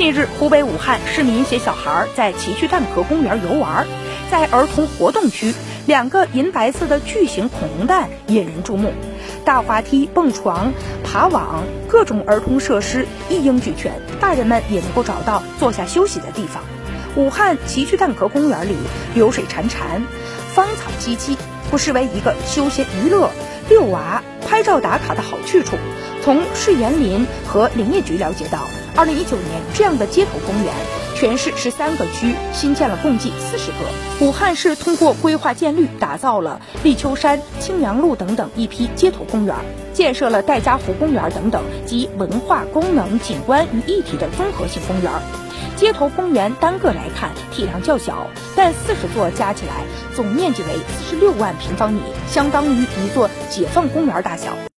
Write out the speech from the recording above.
近日，湖北武汉市民携小孩在奇趣蛋壳公园游玩，在儿童活动区，两个银白色的巨型恐龙蛋引人注目，大滑梯、蹦床、爬网，各种儿童设施一应俱全，大人们也能够找到坐下休息的地方。武汉奇趣蛋壳公园里流水潺潺，芳草萋萋，不失为一个休闲娱乐、遛娃、拍照打卡的好去处。从市园林和林业局了解到，二零一九年这样的街头公园，全市十三个区新建了共计四十个。武汉市通过规划建绿，打造了立秋山、青阳路等等一批街头公园，建设了戴家湖公园等等集文化功能、景观于一体的综合性公园。街头公园单个来看体量较小，但四十座加起来总面积为四十六万平方米，相当于一座解放公园大小。